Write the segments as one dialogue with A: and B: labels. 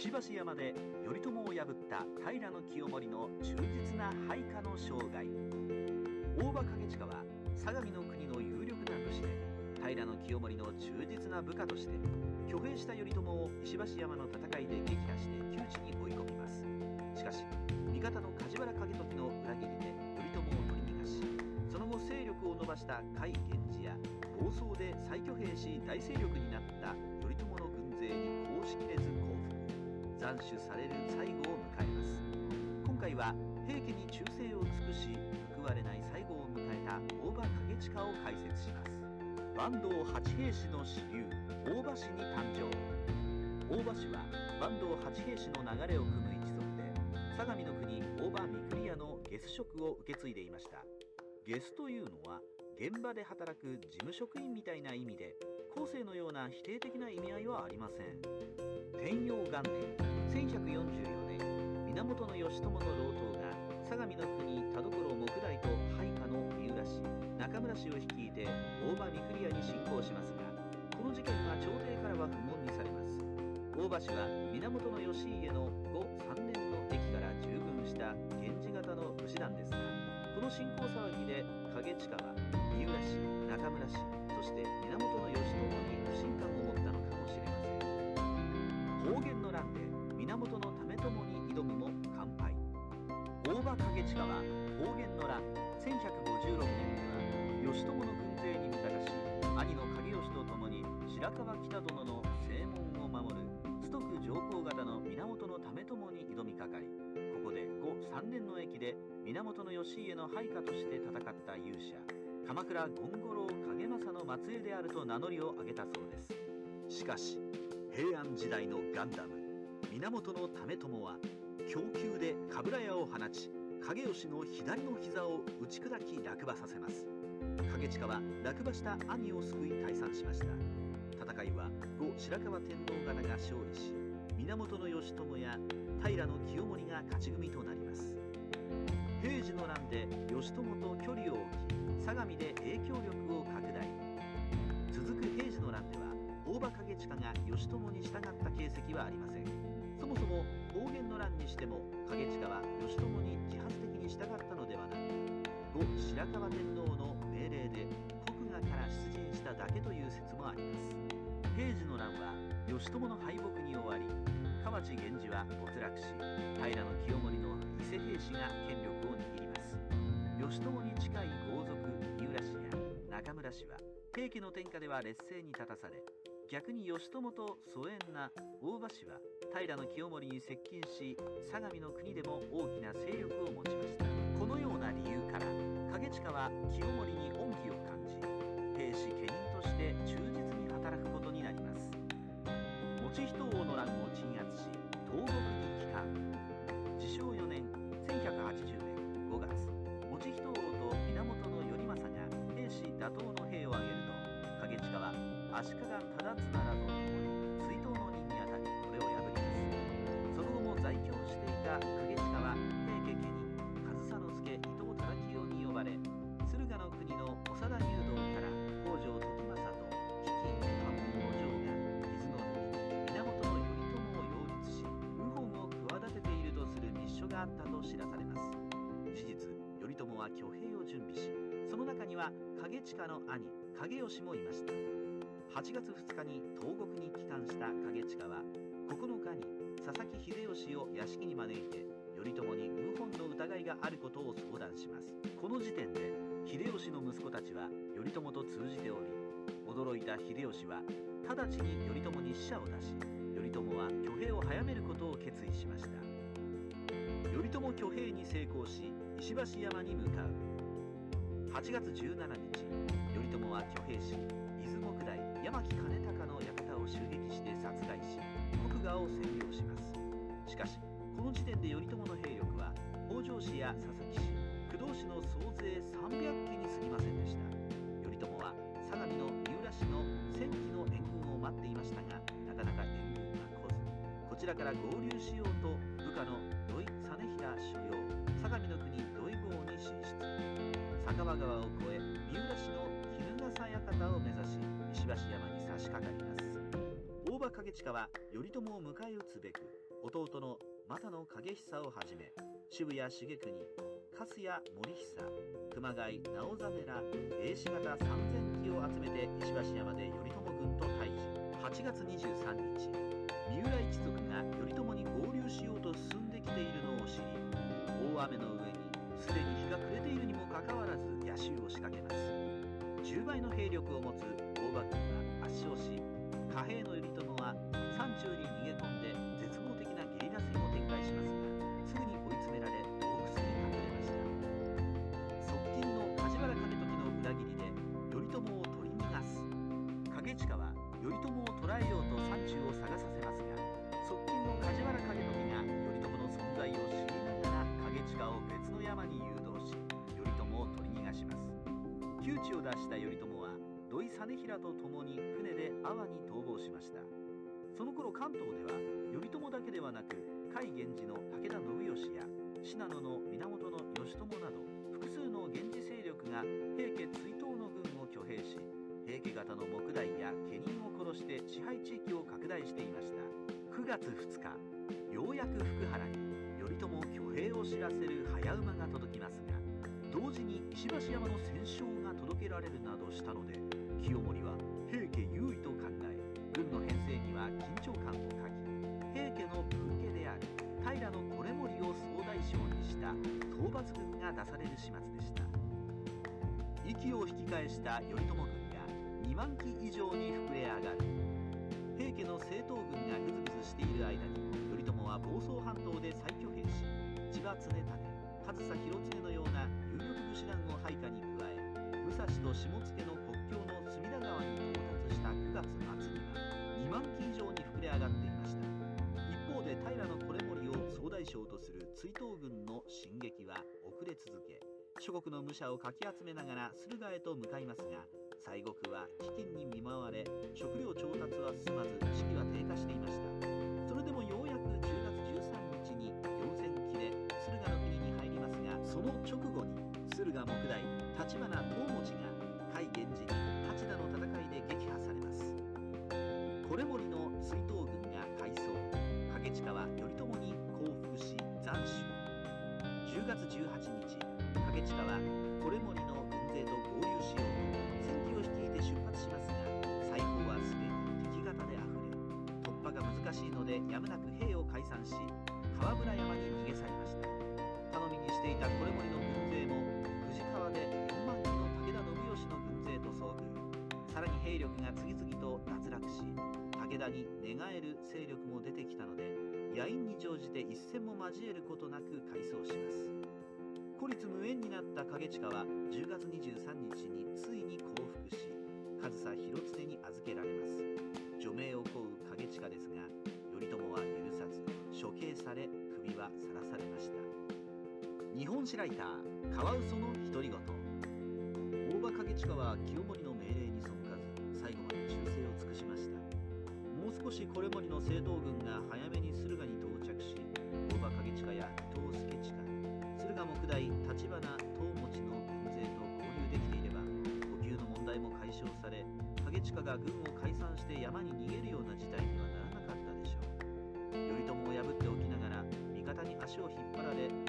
A: 石橋山で頼朝を破った平清盛の忠実な配下の生涯。大場景親は相模の国の有力な武士で平清盛の忠実な部下として挙兵した頼朝を石橋山の戦いで撃破して窮地に追い込みます。しかし味方の梶原景時の裏切りで頼朝を取り逃がしその後勢力を伸ばした甲斐源氏や暴走で再挙兵し大勢力になった頼朝の軍勢に公しきれず斬首される最後を迎えます。今回は平家に忠誠を尽くし報われない最後を迎えた大場景親を解説します。坂東八平氏の支流大場氏に誕生。大場氏は坂東八平氏の流れを組む一族で相模の国大場三栗屋のゲス職を受け継いでいました。ゲスというのは現場で働く事務職員みたいな意味で後世のような否定的な意味合いはありません。天陽元年1144年源義朝の老頭が相模の国田所木大と配下の三浦氏中村氏を率いて大場三栗屋に侵攻しますがこの事件は朝廷からは不問にされます。大場氏は源義家の後3年の駅から従軍した源氏型の武士団ですがこの侵攻騒ぎで景親は三浦氏中村氏そして源義朝に不信感を持ったのかもしれません。方言の乱で源為朝に挑むも完敗。大場景親は方言の乱1156年には義朝の軍勢に味方し兄の景義と共に白河北殿の正門を守る崇徳上皇方の源の為朝に挑みかかりここで後3年の駅で源義家の配下として戦った勇者鎌倉権五郎景政の末裔であると名乗りを上げたそうです。しかし平安時代のガンダム。源為朝は供給で冠屋を放ち影吉の左の膝を打ち砕き落馬させます。景親は落馬した兄を救い退散しました。戦いは後白河天皇方が勝利し源義朝や平清盛が勝ち組となります。平治の乱で義朝と距離を置き相模で影響力を拡大。続く平治の乱では大場景親が義朝に従った形跡はありません。もそも方言の乱にしても景親は義朝に自発的に従ったのではなく後白河天皇の命令で国衙から出陣しただけという説もあります。平治の乱は義朝の敗北に終わり河内源氏は没落し平清盛の伊勢平氏が権力を握ります。義朝に近い豪族三浦氏や中村氏は平家の天下では劣勢に立たされ逆に義朝と疎遠な大場氏は平清盛に接近し相模の国でも大きな勢力を持ちました。このような理由から景親は清盛に恩義を感じ兵士家人として忠実に働くことになります。持人王の乱を鎮圧し東国があったと知らされます。事実頼朝は挙兵を準備しその中には景親の兄景義もいました。8月2日に東国に帰還した景親は9日に佐々木秀吉を屋敷に招いて頼朝に謀反の疑いがあることを相談します。この時点で秀吉の息子たちは頼朝と通じており驚いた秀吉は直ちに頼朝に使者を出し頼朝は挙兵を早めることを決意しました。頼朝挙兵に成功し石橋山に向かう。8月17日頼朝は挙兵し伊豆木大山木兼隆の館を襲撃して殺害し国衙を占領します。しかしこの時点で頼朝の兵力は北条氏や佐々木氏工藤氏の総勢300騎に過ぎませんでした。頼朝は相模の三浦氏の1000騎の援軍を待っていましたがなかなか援軍は来ず。こちらから合流しようと部下の土井実平所領相模の国土井郷に進出酒場川を越え三浦氏の衣笠館を目指し石橋山に差し掛かります。大場景親は頼朝を迎え撃つべく弟の又野景久をはじめ渋谷重国粕谷森久熊谷直実ら兵士方3000騎を集めて石橋山で頼朝軍と対峙。8月23日三浦一族が頼朝に合流しよう襲を仕掛けます。10倍の兵力を持つ大幕軍は圧勝し貨幣の頼朝は山中に逃げ込窮地を脱した頼朝は土井実平と共に船で阿波に逃亡しました。その頃関東では頼朝だけではなく甲斐源氏の武田信義や信濃の源義朝など複数の源氏勢力が平家追討の軍を挙兵し平家方の木大や家人を殺して支配地域を拡大していました。9月2日ようやく福原に頼朝挙兵を知らせる早馬が届きますが同時に石橋山の戦勝けられるなどしたので清盛は平家優位と考え軍の編成には緊張感を欠き平家の分家である平維盛を総大将にした討伐軍が出される始末でした。息を引き返した頼朝軍が2万機以上に膨れ上がる。平家の正統軍がぐずぐずしている間に頼朝は房総半島で再挙兵し千葉常胤上総広常のような有力武士団を配下にと下野の国境の隅田川に到達した9月末には2万機以上に膨れ上がっていました。一方で平の維盛を総大将とする追討軍の進撃は遅れ続け諸国の武者をかき集めながら駿河へと向かいますが西国は飢饉に見舞われ食料調達は進まず士気は低下していました。それでもようやく10月13日に4000騎で駿河の国に入りますがその直後に駿河木大立花東持が源氏に八田の戦いで撃破されます。維盛の追討軍が敗走。景親は頼朝に降伏し斬首。10月18日景親は維盛の軍勢と合流しよう。戦機を率いて出発しますが西方はすでに敵方であふれ突破が難しいのでやむなく兵を解散し川村山に逃げ去りました。頼みにしていた維盛の兵力が次々と脱落し武田に寝返る勢力も出てきたので野因に乗じて一戦も交えることなく改装します。孤立無縁になった景親は10月23日についに降伏し上総広常に預けられます。除名を請う景親ですが頼朝は許さず処刑され首はさらされました。日本史ライターカワウソの独り言。大場景親は清盛のもう少し維盛の正統軍が早めに駿河に到着し大場景親や伊藤助親駿河木大立花東持の軍勢と合流できていれば補給の問題も解消され景親が軍を解散して山に逃げるような事態にはならなかったでしょう。頼朝を破っておきながら味方に足を引っ張られ全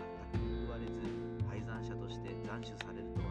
A: く報われず敗残者として斬首されるとは。